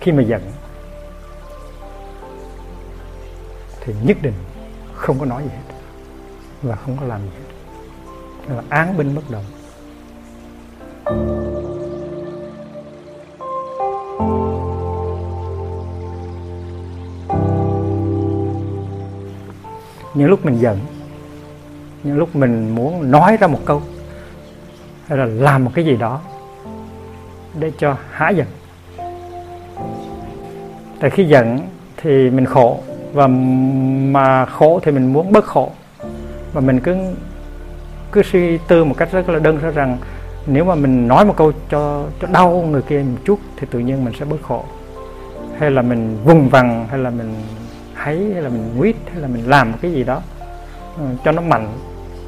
khi mà giận, thì nhất định không có nói gì hết và không có làm gì hết. Là án binh bất động. Những lúc mình giận, những lúc mình muốn nói ra một câu, hay là làm một cái gì đó để cho hả giận tại khi giận thì mình khổ. Và mà khổ thì mình muốn bớt khổ. Và mình cứ cứ suy tư một cách rất là đơn giản rằng nếu mà mình nói một câu cho cho đau người kia một chút thì tự nhiên mình sẽ bớt khổ. Hay là mình vùng vằng, hay là mình thấy hay là mình quýt, hay là mình làm một cái gì đó ờ, cho nó mạnh,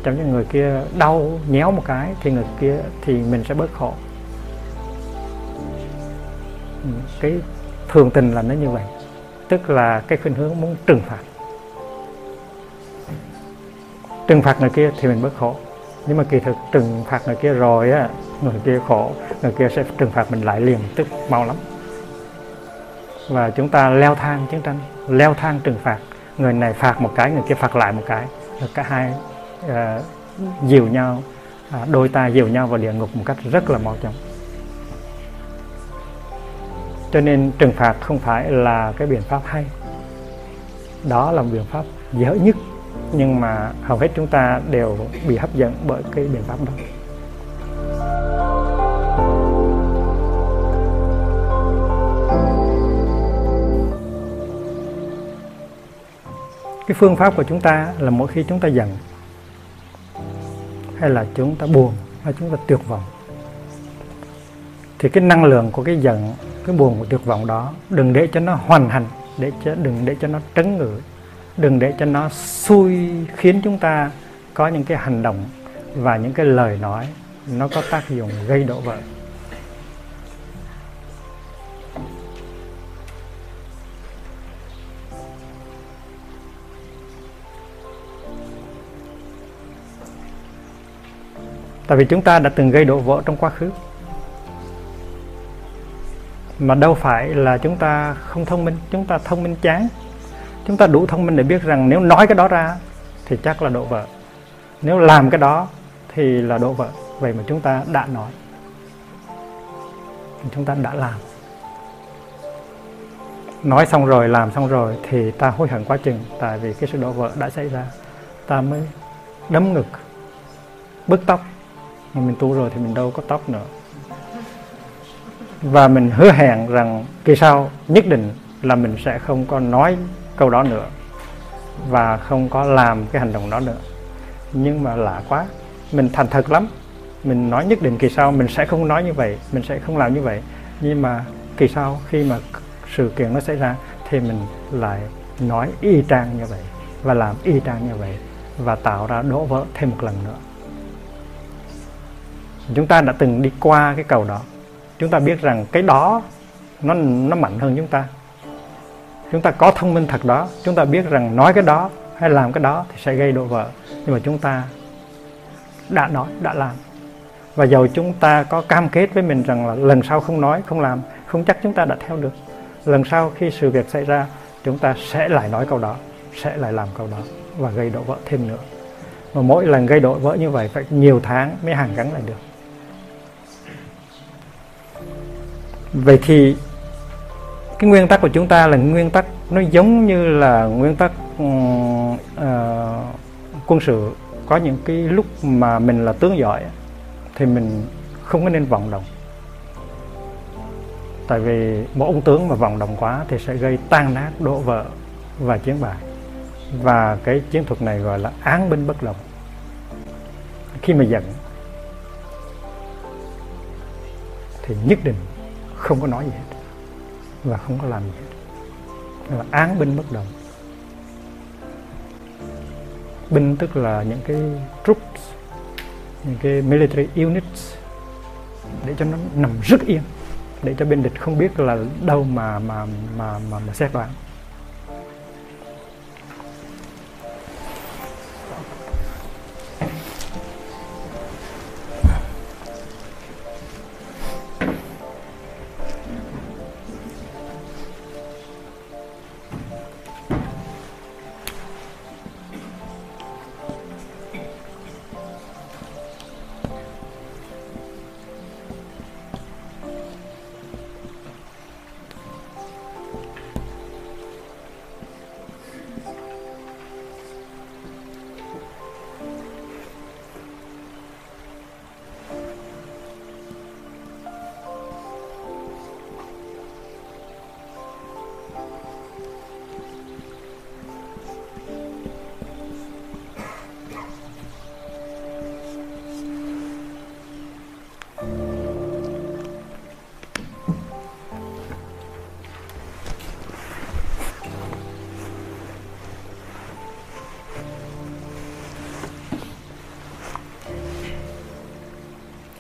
cho những người kia đau, nhéo một cái thì người kia thì mình sẽ bớt khổ. Ừ, cái thường tình là nó như vậy. Tức là cái khuynh hướng muốn trừng phạt. Trừng phạt người kia thì mình bớt khổ. Nhưng mà kỳ thực trừng phạt người kia rồi á người kia khổ người kia sẽ trừng phạt mình lại liền tức mau lắm. Và chúng ta leo thang chiến tranh leo thang trừng phạt. Người này phạt một cái người kia phạt lại một cái. Rồi cả hai uh, dìu nhau uh, đôi ta dìu nhau vào địa ngục một cách rất là mau chóng cho nên trừng phạt không phải là cái biện pháp hay. Đó là một biện pháp dở nhất, nhưng mà hầu hết chúng ta đều bị hấp dẫn bởi cái biện pháp đó. Cái phương pháp của chúng ta là mỗi khi chúng ta giận, hay là chúng ta buồn, hay chúng ta tuyệt vọng, thì cái năng lượng của cái giận cái buồn của tuyệt vọng đó. Đừng để cho nó hoàn hành, để cho, đừng để cho nó trấn ngự, đừng để cho nó xui khiến chúng ta có những cái hành động và những cái lời nói nó có tác dụng gây đổ vỡ. Tại vì chúng ta đã từng gây đổ vỡ trong quá khứ mà đâu phải là chúng ta không thông minh chúng ta thông minh chán. Chúng ta đủ thông minh để biết rằng nếu nói cái đó ra thì chắc là độ vợ, nếu làm cái đó thì là độ vợ, vậy mà chúng ta đã nói. Chúng ta đã làm. Nói xong rồi làm xong rồi thì ta hối hận quá chừng tại vì cái sự đổ vỡ đã xảy ra. Ta mới đấm ngực bứt tóc. Mà mình tu rồi thì mình đâu có tóc nữa và mình hứa hẹn rằng kỳ sau nhất định là mình sẽ không có nói câu đó nữa và không có làm cái hành động đó nữa. Nhưng mà lạ quá, mình thành thật lắm. Mình nói nhất định kỳ sau, mình sẽ không nói như vậy, mình sẽ không làm như vậy. Nhưng mà kỳ sau khi mà sự kiện nó xảy ra thì mình lại nói y chang như vậy và làm y chang như vậy và tạo ra đổ vỡ thêm một lần nữa. Chúng ta đã từng đi qua cái cầu đó chúng ta biết rằng cái đó nó nó mạnh hơn chúng ta. Chúng ta có thông minh thật đó. Chúng ta biết rằng nói cái đó hay làm cái đó thì sẽ gây đổ vỡ. Nhưng mà chúng ta đã nói, đã làm. Và dầu chúng ta có cam kết với mình rằng là lần sau không nói, không làm, không chắc chúng ta đã theo được. Lần sau khi sự việc xảy ra, chúng ta sẽ lại nói câu đó, sẽ lại làm câu đó và gây đổ vỡ thêm nữa. Mà mỗi lần gây đổ vỡ như vậy phải nhiều tháng mới hàn gắn lại được. Vậy thì cái nguyên tắc của chúng ta là nguyên tắc nó giống như là nguyên tắc uh, quân sự có những cái lúc mà mình là tướng giỏi thì mình không có nên vọng động. Tại vì một ông tướng mà vọng động quá thì sẽ gây tan nát đổ vỡ và chiến bại. Và cái chiến thuật này gọi là án binh bất động. Khi mà giận thì nhất định không có nói gì hết và không có làm gì hết. Là án binh bất động. Binh tức là những cái troops những cái military units để cho nó nằm rất yên để cho bên địch không biết là đâu mà mà mà mà, mà xét đoán.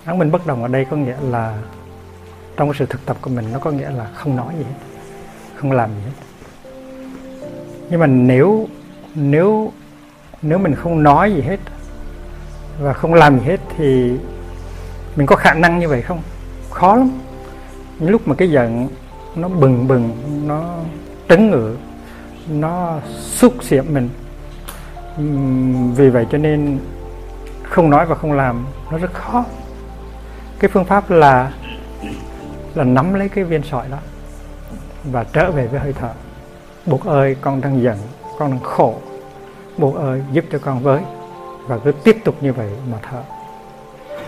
Án minh bất đồng ở đây có nghĩa là trong cái sự thực tập của mình nó có nghĩa là không nói gì hết, không làm gì hết. Nhưng mà nếu nếu nếu mình không nói gì hết và không làm gì hết thì mình có khả năng như vậy không? Khó lắm. Những lúc mà cái giận nó bừng bừng, nó trấn ngự, nó xúc xiểm mình vì vậy cho nên không nói và không làm nó rất khó cái phương pháp là là nắm lấy cái viên sỏi đó và trở về với hơi thở. Bụt ơi, con đang giận, con đang khổ. Bụt ơi, giúp cho con với. Và cứ tiếp tục như vậy mà thở.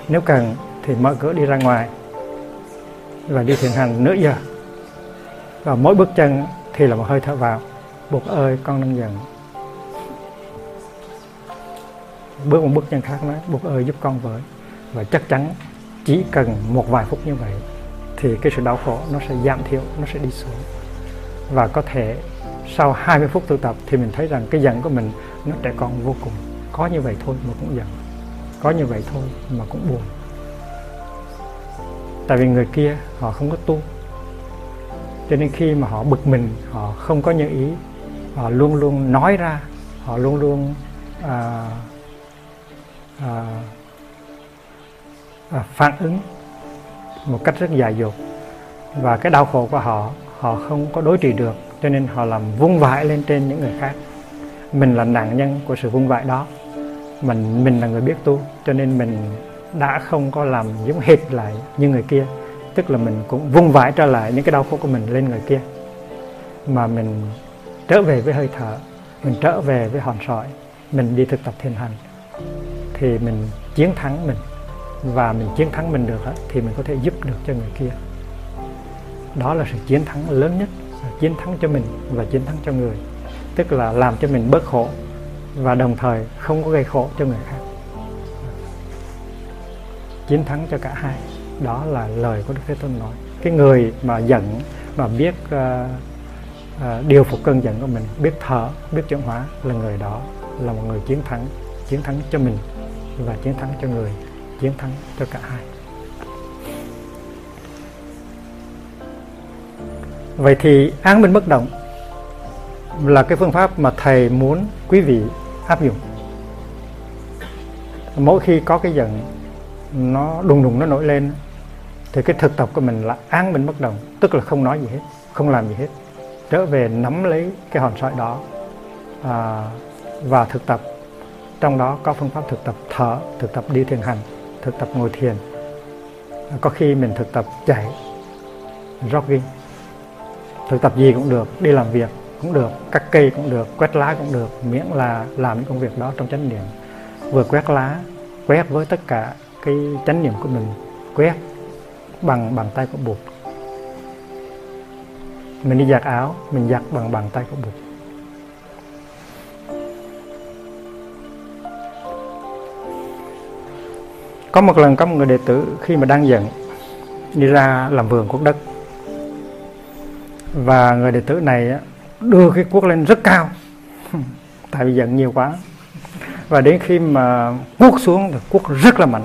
Nếu cần thì mở cửa đi ra ngoài và đi thiền hành nửa giờ. Và mỗi bước chân thì là một hơi thở vào. Bụt ơi, con đang giận. Bước một bước chân khác nói, Bụt ơi, giúp con với. Và chắc chắn chỉ cần một vài phút như vậy thì cái sự đau khổ nó sẽ giảm thiểu nó sẽ đi xuống. Và có thể sau 20 phút tu tập thì mình thấy rằng cái giận của mình nó trẻ con vô cùng. Có như vậy thôi mà cũng giận. Có như vậy thôi mà cũng buồn. Tại vì người kia họ không có tu. Cho nên khi mà họ bực mình họ không có như ý họ luôn luôn nói ra họ luôn luôn uh, uh, À, phản ứng một cách rất dài dột. Và cái đau khổ của họ họ không có đối trị được, cho nên họ làm vung vãi lên trên những người khác. Mình là nạn nhân của sự vung vãi đó. Mình mình là người biết tu, cho nên mình đã không có làm giống hệt lại như người kia. Tức là mình cũng vung vãi trở lại những cái đau khổ của mình lên người kia. Mà mình trở về với hơi thở, mình trở về với hòn sỏi, mình đi thực tập thiền hành, thì mình chiến thắng mình và mình chiến thắng mình được thì mình có thể giúp được cho người kia. Đó là sự chiến thắng lớn nhất chiến thắng cho mình và chiến thắng cho người. Tức là làm cho mình bớt khổ và đồng thời không có gây khổ cho người khác. Chiến thắng cho cả hai đó là lời của đức thế tôn nói. Cái người mà giận mà biết uh, uh, điều phục cơn giận của mình biết thở biết chuyển hóa là người đó là một người chiến thắng chiến thắng cho mình và chiến thắng cho người chiến thắng cho cả hai. Vậy thì án minh bất động là cái phương pháp mà thầy muốn quý vị áp dụng. Mỗi khi có cái giận nó đùng đùng nó nổi lên thì cái thực tập của mình là án minh bất động tức là không nói gì hết không làm gì hết. Trở về nắm lấy cái hòn sỏi đó à, và thực tập. Trong đó có phương pháp thực tập thở thực tập đi thiền hành thực tập ngồi thiền. Có khi mình thực tập chạy, jogging. Thực tập gì cũng được, đi làm việc cũng được, cắt cây cũng được, quét lá cũng được, miễn là làm những công việc đó trong chánh niệm. Vừa quét lá, quét với tất cả cái chánh niệm của mình, quét bằng bàn tay của bụt. Mình đi giặt áo, mình giặt bằng bàn tay của bụt. Có một lần có một người đệ tử khi mà đang giận, đi ra làm vườn cuốc đất. Và người đệ tử này đưa cái cuốc lên rất cao. Tại vì giận nhiều quá. Và đến khi mà cuốc xuống thì cuốc rất là mạnh.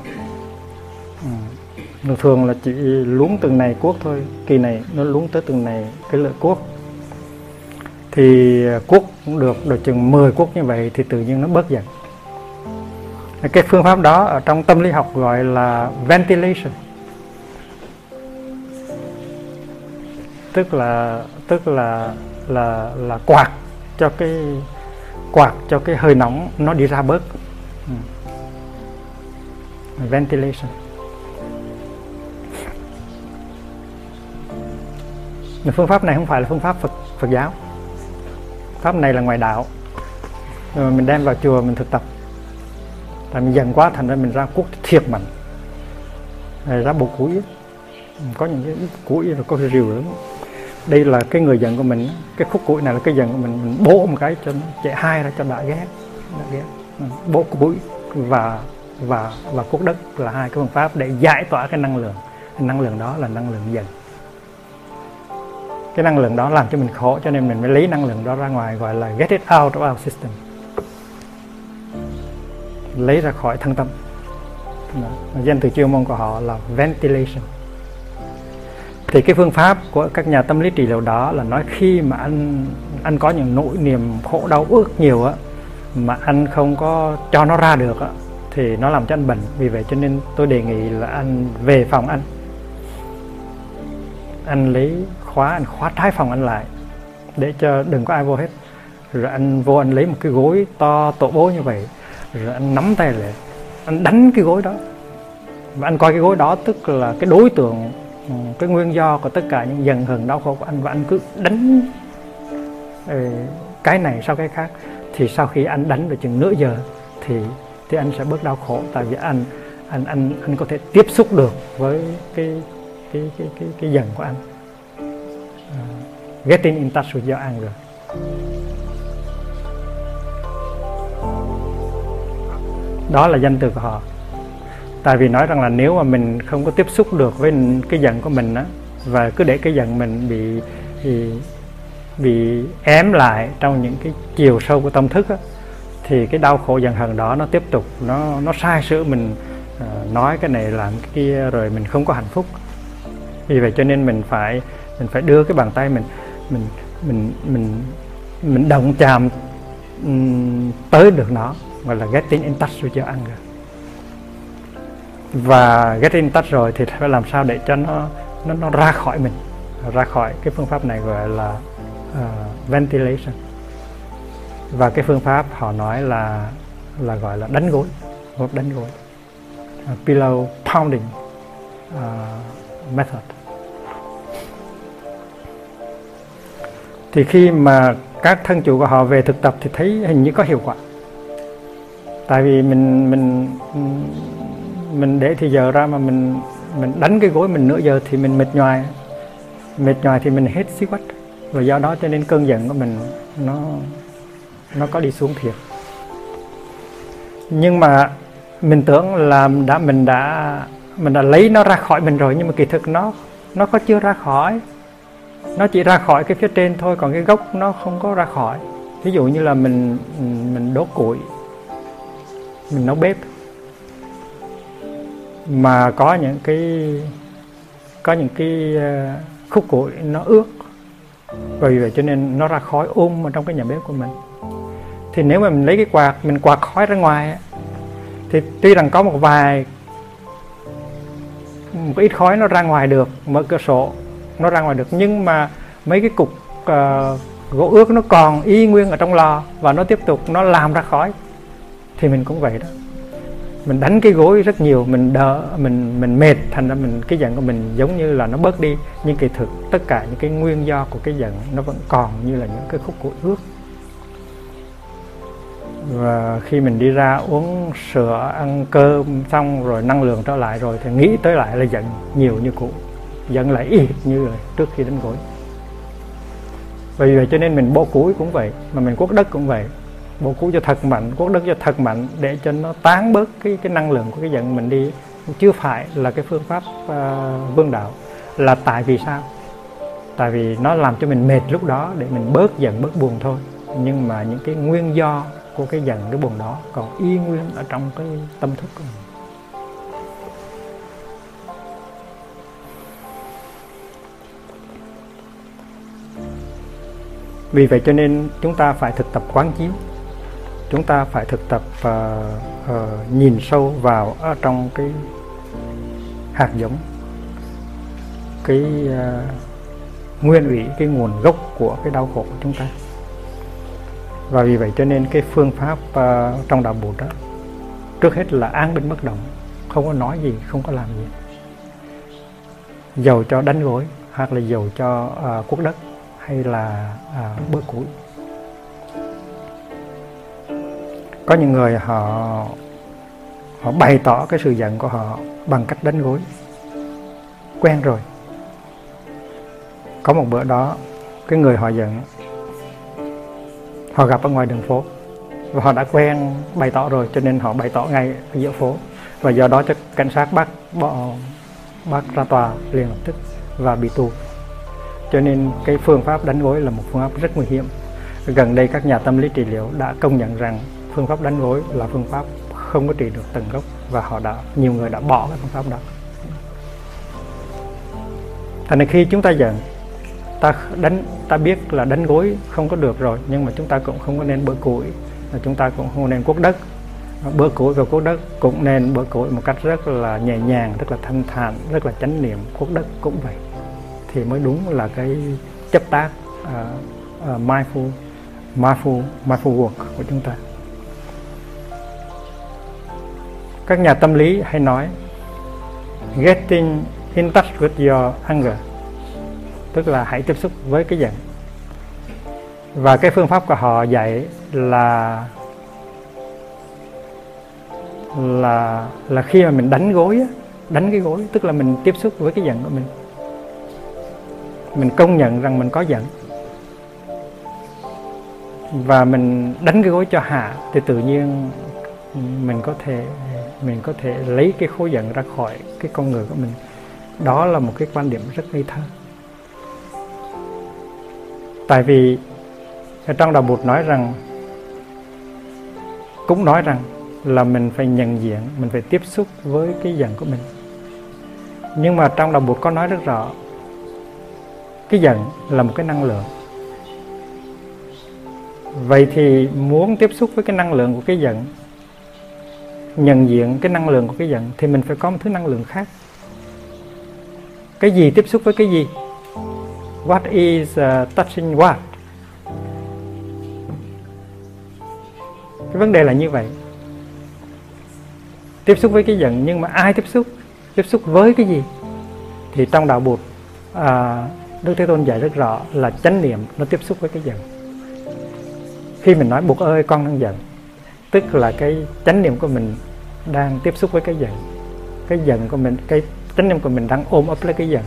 Thường thường là chỉ luống từng này cuốc thôi. Kỳ này nó luống tới từng này cái lưỡi cuốc. Thì cuốc cũng được được chừng 10 cuốc như vậy thì tự nhiên nó bớt giận cái phương pháp đó ở trong tâm lý học gọi là ventilation. Tức là tức là là là quạt cho cái, quạt cho cái hơi nóng nó đi ra bớt. Ừ. Ventilation. Phương pháp này không phải là phương pháp Phật Phật giáo. Pháp này là ngoại đạo. Rồi mình đem vào chùa mình thực tập tại mình dần quá, thành ra mình ra cuốc thiệt mạnh. Rồi ra bộ củi ừ, có những cái củi rồi, có rìu lắm. Đây là cái người giận của mình, cái khúc củi này là cái giận của mình. Mình bổ một cái cho nó chạy hai ra cho đã ghét đã ghét. Ừ, bổ củi và và và cuốc đất là hai cái phương pháp để giải tỏa cái năng lượng. Cái năng lượng đó là năng lượng giận cái năng lượng đó làm cho mình khổ cho nên mình mới lấy năng lượng đó ra ngoài, gọi là get it out of our system lấy ra khỏi thân tâm. Danh từ chuyên môn của họ là ventilation. Thì cái phương pháp của các nhà tâm lý trị liệu đó là nói khi mà anh anh có những nỗi niềm khổ đau ước nhiều á, mà anh không có cho nó ra được á, thì nó làm cho anh bệnh. Vì vậy cho nên tôi đề nghị là anh về phòng anh. Anh lấy khóa, anh khóa trái phòng anh lại, để cho đừng có ai vô hết. Rồi anh vô anh lấy một cái gối to, tổ bố như vậy rồi anh nắm tay lại. Anh đánh cái gối đó. Và anh coi cái gối đó tức là cái đối tượng ừ, cái nguyên do của tất cả những dần hờn đau khổ của anh. Và anh cứ đánh ừ, cái này sau cái khác. Thì sau khi anh đánh được chừng nửa giờ thì thì anh sẽ bớt đau khổ. Tại vì anh anh anh anh có thể tiếp xúc được với cái cái cái cái cái dần của anh. À, uh, getting in touch with your anger đó là danh từ của họ. Tại vì nói rằng là nếu mà mình không có tiếp xúc được với cái giận của mình á và cứ để cái giận mình bị bị bị ém lại trong những cái chiều sâu của tâm thức á, thì cái đau khổ giận hờn đó nó tiếp tục nó nó sai sửa mình uh, nói cái này làm cái kia rồi mình không có hạnh phúc. Vì vậy cho nên mình phải mình phải đưa cái bàn tay mình mình mình mình mình động chạm um, tới được nó gọi là getting in touch with your anger và getting in touch rồi thì phải làm sao để cho nó nó, nó ra khỏi mình ra khỏi cái phương pháp này gọi là uh, ventilation. Và cái phương pháp họ nói là là gọi là đánh gối một đánh gối. Uh, pillow pounding uh, method. Thì khi mà các thân chủ của họ về thực tập thì thấy hình như có hiệu quả. Tại vì mình mình mình để thì giờ ra mà mình mình đánh cái gối mình nửa giờ thì mình mệt nhoài. Mệt nhoài thì mình hết xí quách. Và do đó cho nên cơn giận của mình nó nó có đi xuống thiệt. Nhưng mà mình tưởng là đã, mình đã mình đã lấy nó ra khỏi mình rồi nhưng mà kỳ thực nó nó có chưa ra khỏi nó chỉ ra khỏi cái phía trên thôi, còn cái gốc nó không có ra khỏi. Ví dụ như là mình mình đốt củi, mình nấu bếp. Mà có những cái, có những cái ờ, khúc củi nó ướt. Vì vậy cho nên nó ra khói um ở trong cái nhà bếp của mình. Thì nếu mà mình lấy cái quạt, mình quạt khói ra ngoài thì tuy rằng có một vài, một ít khói nó ra ngoài được, mở cửa sổ nó ra ngoài được. Nhưng mà mấy cái cục uh, gỗ ướt nó còn y nguyên ở trong lò và nó tiếp tục nó làm ra khói thì mình cũng vậy đó. Mình đánh cái gối rất nhiều mình đỡ mình mình mệt thành ra mình cái giận của mình giống như là nó bớt đi. Nhưng kỳ thực tất cả những cái nguyên do của cái giận nó vẫn còn như là những cái khúc gỗ ướt. Và khi mình đi ra uống sữa ăn cơm xong rồi năng lượng trở lại rồi thì nghĩ tới lại là giận nhiều như cũ giận lại y như là trước khi đánh gối. Vì vậy cho nên mình bố củi cũng vậy mà mình quốc đất cũng vậy. Bố củi cho thật mạnh quốc đất cho thật mạnh để cho nó tán bớt cái cái năng lượng của cái giận mình đi. Chưa phải là cái phương pháp uh, vương đạo là tại vì sao? Tại vì nó làm cho mình mệt lúc đó để mình bớt giận bớt buồn thôi. Nhưng mà những cái nguyên do của cái giận cái buồn đó còn y nguyên ở trong cái tâm thức của mình. Vì vậy cho nên chúng ta phải thực tập quán chiếu. Chúng ta phải thực tập uh, uh, nhìn sâu vào ở trong cái hạt giống. Cái uh, nguyên ủy cái nguồn gốc của cái đau khổ của chúng ta. Và vì vậy cho nên cái phương pháp uh, trong đạo Bụt đó trước hết là an bình bất động không có nói gì không có làm gì. Dầu cho đánh gối hoặc là dầu cho uh, cuốc đất hay là à, bớt củi? Có những người họ họ bày tỏ cái sự giận của họ bằng cách đánh gối. Quen rồi. Có một bữa đó cái người họ giận họ gặp ở ngoài đường phố và họ đã quen bày tỏ rồi cho nên họ bày tỏ ngay ở giữa phố. Và do đó cho cảnh sát bắt bỏ bắt ra tòa liền lập tức và bị tù cho nên cái phương pháp đánh gối là một phương pháp rất nguy hiểm. Gần đây các nhà tâm lý trị liệu đã công nhận rằng phương pháp đánh gối là phương pháp không có trị được tận gốc và họ đã, nhiều người đã bỏ cái phương pháp đó. Thành ra khi chúng ta giận, ta đánh, ta biết là đánh gối không có được rồi, nhưng mà chúng ta cũng không có nên bữa củi chúng ta cũng không nên cuốc đất. Bữa củi và cuốc đất cũng nên bữa củi một cách rất là nhẹ nhàng, rất là thanh thản, rất là chánh niệm cuốc đất cũng vậy thì mới đúng là cái chấp tác uh, uh, mindful mindful mindful work của chúng ta. Các nhà tâm lý hay nói getting in touch with your anger tức là hãy tiếp xúc với cái giận. Và cái phương pháp của họ dạy là là là khi mà mình đánh gối đánh cái gối tức là mình tiếp xúc với cái giận của mình mình công nhận rằng mình có giận. Và mình đánh cái gối cho hạ thì tự nhiên mình có thể, mình có thể lấy cái khối giận ra khỏi cái con người của mình. Đó là một cái quan điểm rất ngây thơ. Tại vì ở trong đạo bụt nói rằng, cũng nói rằng là mình phải nhận diện, mình phải tiếp xúc với cái giận của mình. Nhưng mà trong đạo bụt có nói rất rõ cái giận là một cái năng lượng. Vậy thì muốn tiếp xúc với cái năng lượng của cái giận nhận diện cái năng lượng của cái giận thì mình phải có một thứ năng lượng khác. Cái gì tiếp xúc với cái gì? What is uh, touching what? Cái vấn đề là như vậy. Tiếp xúc với cái giận nhưng mà ai tiếp xúc? Tiếp xúc với cái gì? Thì trong đạo bụt uh, đức thế tôn dạy rất rõ là chánh niệm nó tiếp xúc với cái giận. Khi mình nói buộc ơi con đang giận tức là cái chánh niệm của mình đang tiếp xúc với cái giận. Cái giận của mình cái chánh niệm của mình đang ôm ấp lấy cái giận.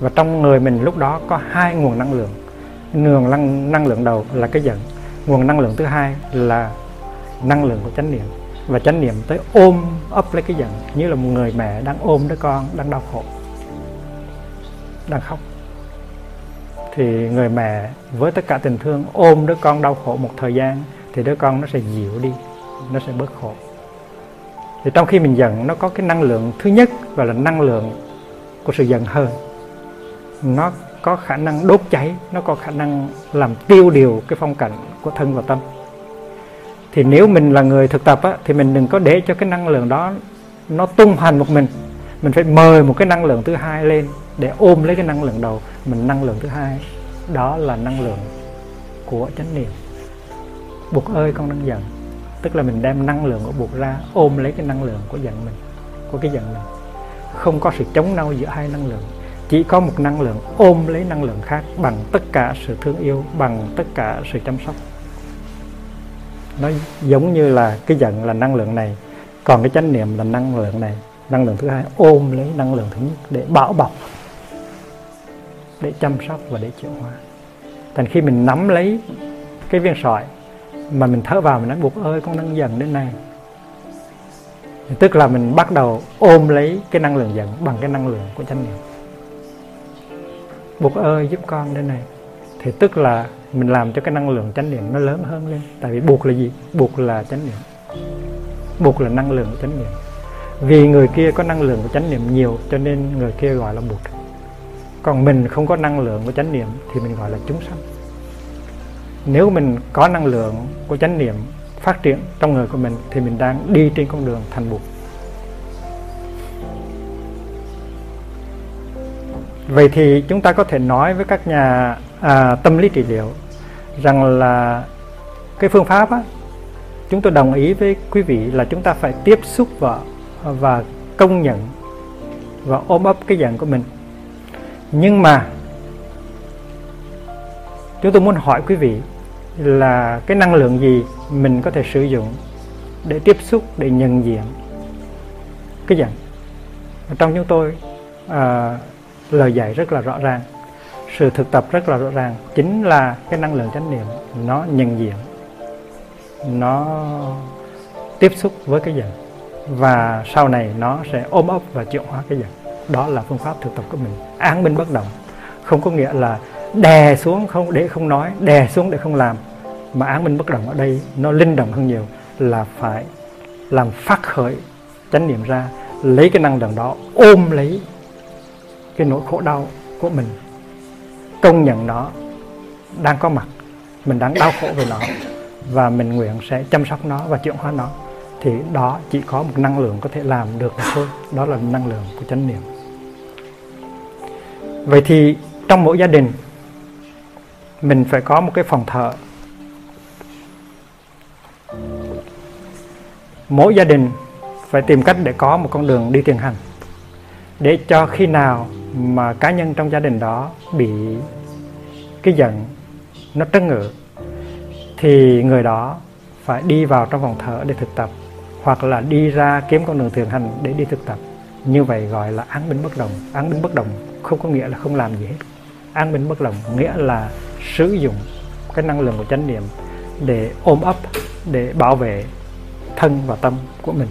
Và trong người mình lúc đó có hai nguồn năng lượng. Nguồn năng, năng lượng đầu là cái giận nguồn năng lượng thứ hai là năng lượng của chánh niệm. Và chánh niệm tới ôm ấp lấy cái giận như là một người mẹ đang ôm đứa con đang đau khổ đang khóc. Thì người mẹ với tất cả tình thương ôm đứa con đau khổ một thời gian thì đứa con nó sẽ dịu đi nó sẽ bớt khổ. Thì trong khi mình giận nó có cái năng lượng thứ nhất và là năng lượng của sự giận hơn nó có khả năng đốt cháy nó có khả năng làm tiêu điều cái phong cảnh của thân và tâm. Thì nếu mình là người thực tập á, thì mình đừng có để cho cái năng lượng đó nó tung hoành một mình. Mình phải mời một cái năng lượng thứ hai lên để ôm lấy cái năng lượng đầu mình năng lượng thứ hai đó là năng lượng của chánh niệm buộc ơi con đang giận tức là mình đem năng lượng của buộc ra ôm lấy cái năng lượng của giận mình của cái giận mình không có sự chống nhau giữa hai năng lượng chỉ có một năng lượng ôm lấy năng lượng khác bằng tất cả sự thương yêu bằng tất cả sự chăm sóc nó giống như là cái giận là năng lượng này còn cái chánh niệm là năng lượng này năng lượng thứ hai ôm lấy năng lượng thứ nhất để bảo bọc để chăm sóc và để chữa hóa. Thành khi mình nắm lấy cái viên sỏi mà mình thở vào, mình nói, buộc ơi, con đang dần đến này tức là mình bắt đầu ôm lấy cái năng lượng giận bằng cái năng lượng của chánh niệm. Buộc ơi, giúp con đến này thì tức là mình làm cho cái năng lượng chánh niệm nó lớn hơn lên. Tại vì buộc là gì? Buộc là chánh niệm. Buộc là năng lượng của chánh niệm. Vì người kia có năng lượng của chánh niệm nhiều cho nên người kia gọi là buộc còn mình không có năng lượng của chánh niệm thì mình gọi là chúng sanh nếu mình có năng lượng của chánh niệm phát triển trong người của mình thì mình đang đi trên con đường thành bụt. vậy thì chúng ta có thể nói với các nhà à, tâm lý trị liệu rằng là cái phương pháp á, chúng tôi đồng ý với quý vị là chúng ta phải tiếp xúc và và công nhận và ôm ấp cái dạng của mình nhưng mà chúng tôi muốn hỏi quý vị là cái năng lượng gì mình có thể sử dụng để tiếp xúc để nhận diện? Cái giận trong chúng tôi à, lời dạy rất là rõ ràng sự thực tập rất là rõ ràng chính là cái năng lượng chánh niệm nó nhận diện nó tiếp xúc với cái giận và sau này nó sẽ ôm ấp và chuyển hóa cái giận đó là phương pháp thực tập của mình. Án minh bất động. Không có nghĩa là đè xuống không để không nói, đè xuống để không làm. Mà án minh bất động ở đây nó linh động hơn nhiều là phải làm phát khởi, chánh niệm ra, lấy cái năng lượng đó, ôm lấy cái nỗi khổ đau của mình. Công nhận nó đang có mặt, mình đang đau khổ về nó và mình nguyện sẽ chăm sóc nó và chuyển hóa nó, thì đó chỉ có một năng lượng có thể làm được thôi. Đó là năng lượng của chánh niệm vậy thì trong mỗi gia đình, mình phải có một cái phòng thờ. Mỗi gia đình phải tìm cách để có một con đường đi thiền hành, để cho khi nào mà cá nhân trong gia đình đó bị cái giận, nó trấn ngự, thì người đó phải đi vào trong phòng thờ để thực tập, hoặc là đi ra kiếm con đường thiền hành để đi thực tập. Như vậy gọi là án binh bất động, án binh bất động không có nghĩa là không làm gì hết. An bình bất động nghĩa là sử dụng cái năng lượng của chánh niệm để ôm ấp, để bảo vệ thân và tâm của mình.